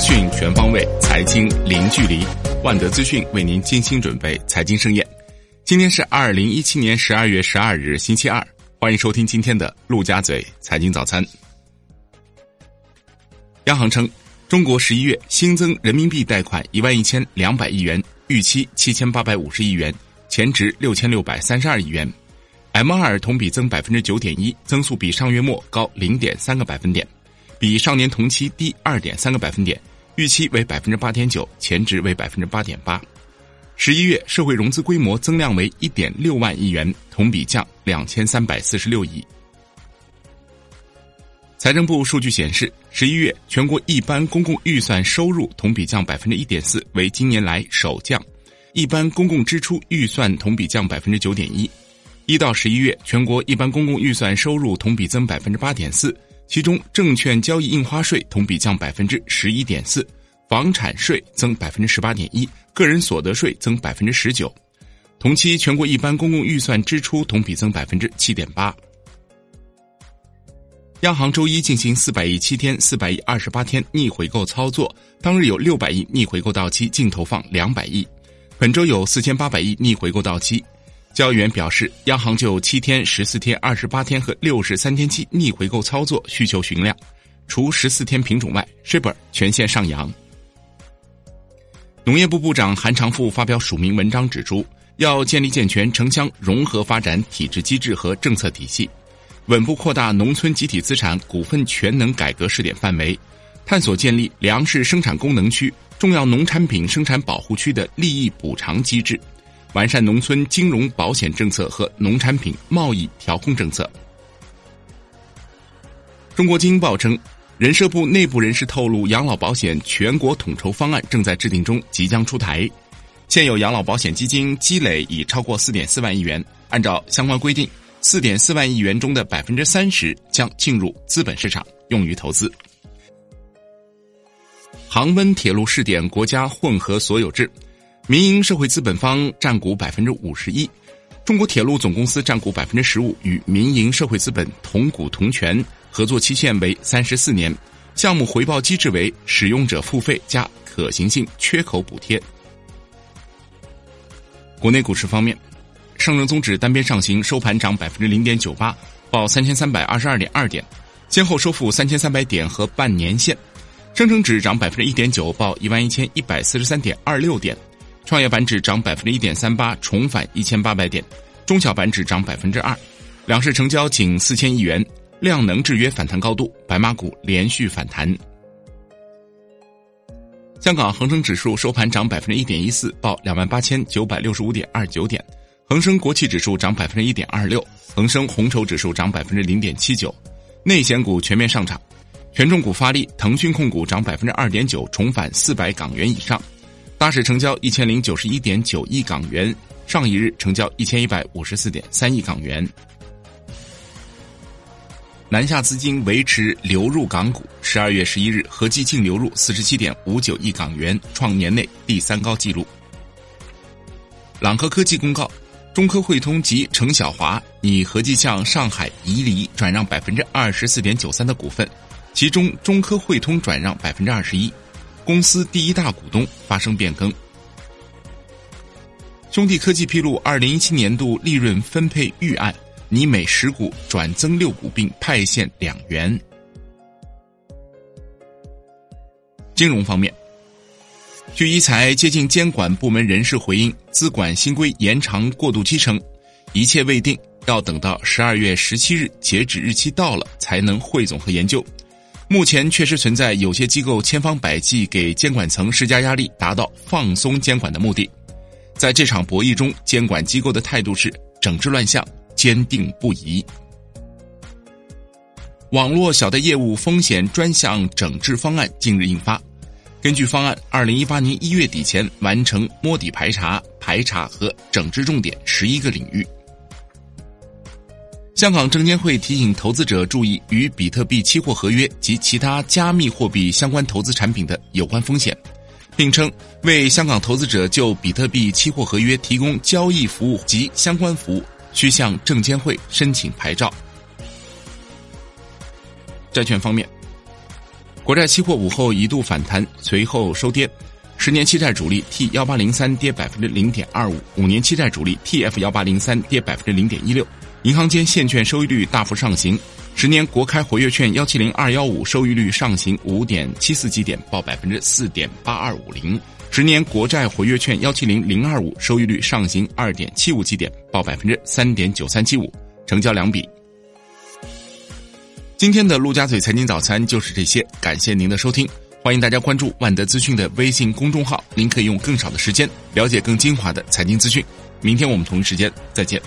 讯全方位，财经零距离。万德资讯为您精心准备财经盛宴。今天是二零一七年十二月十二日，星期二。欢迎收听今天的陆家嘴财经早餐。央行称，中国十一月新增人民币贷款一万一千两百亿元，预期七千八百五十亿元，前值六千六百三十二亿元。M 二同比增百分之九点一，增速比上月末高零点三个百分点，比上年同期低二点三个百分点，预期为百分之八点九，前值为百分之八点八。十一月社会融资规模增量为一点六万亿元，同比降两千三百四十六亿。财政部数据显示，十一月全国一般公共预算收入同比降百分之一点四，为今年来首降；一般公共支出预算同比降百分之九点一。一到十一月，全国一般公共预算收入同比增百分之八点四，其中证券交易印花税同比降百分之十一点四，房产税增百分之十八点一，个人所得税增百分之十九。同期全国一般公共预算支出同比增百分之七点八。央行周一进行四百亿七天、四百亿二十八天逆回购操作，当日有六百亿逆回购到期，净投放两百亿；本周有四千八百亿逆回购到期。交易员表示，央行就七天、十四天、二十八天和六十三天期逆回购操作需求询量，除十四天品种外，shibor 全线上扬。农业部部长韩长赋发表署名文章指出，要建立健全城乡融合发展体制机制和政策体系，稳步扩大农村集体资产股份全能改革试点范围，探索建立粮食生产功能区、重要农产品生产保护区的利益补偿机制。完善农村金融保险政策和农产品贸易调控政策。中国经营报称，人社部内部人士透露，养老保险全国统筹方案正在制定中，即将出台。现有养老保险基金积累已超过四点四万亿元，按照相关规定，四点四万亿元中的百分之三十将进入资本市场，用于投资。杭温铁路试点国家混合所有制。民营社会资本方占股百分之五十一，中国铁路总公司占股百分之十五，与民营社会资本同股同权，合作期限为三十四年，项目回报机制为使用者付费加可行性缺口补贴。国内股市方面，上证综指单边上行，收盘涨百分之零点九八，报三千三百二十二点二点，先后收复三千三百点和半年线。深成指涨百分之一点九，报一万一千一百四十三点二六点。创业板指涨百分之一点三八，重返一千八百点；中小板指涨百分之二，两市成交仅四千亿元，量能制约反弹高度，白马股连续反弹。香港恒生指数收盘涨百分之一点一四，报两万八千九百六十五点二九点；恒生国企指数涨百分之一点二六，恒生红筹指数涨百分之零点七九。内险股全面上涨，权重股发力，腾讯控股涨百分之二点九，重返四百港元以上。大市成交一千零九十一点九亿港元，上一日成交一千一百五十四点三亿港元。南下资金维持流入港股，十二月十一日合计净流入四十七点五九亿港元，创年内第三高纪录。朗科科技公告，中科汇通及程小华拟合计向上海宜黎转让百分之二十四点九三的股份，其中中科汇通转让百分之二十一。公司第一大股东发生变更。兄弟科技披露，二零一七年度利润分配预案，拟每十股转增六股，并派现两元。金融方面，据一财接近监管部门人士回应，资管新规延长过渡期称，一切未定，要等到十二月十七日截止日期到了，才能汇总和研究。目前确实存在有些机构千方百计给监管层施加压力，达到放松监管的目的。在这场博弈中，监管机构的态度是整治乱象，坚定不移。网络小贷业务风险专项整治方案近日印发，根据方案，二零一八年一月底前完成摸底排查、排查和整治重点十一个领域。香港证监会提醒投资者注意与比特币期货合约及其他加密货币相关投资产品的有关风险，并称为香港投资者就比特币期货合约提供交易服务及相关服务，需向证监会申请牌照。债券方面。国债期货午后一度反弹，随后收跌。十年期债主力 T 幺八零三跌百分之零点二五，五年期债主力 TF 幺八零三跌百分之零点一六。银行间现券收益率大幅上行，十年国开活跃券幺七零二幺五收益率上行五点七四基点，报百分之四点八二五零；十年国债活跃券幺七零零二五收益率上行二点七五基点，报百分之三点九三七五。成交两笔。今天的陆家嘴财经早餐就是这些，感谢您的收听。欢迎大家关注万德资讯的微信公众号，您可以用更少的时间了解更精华的财经资讯。明天我们同一时间再见。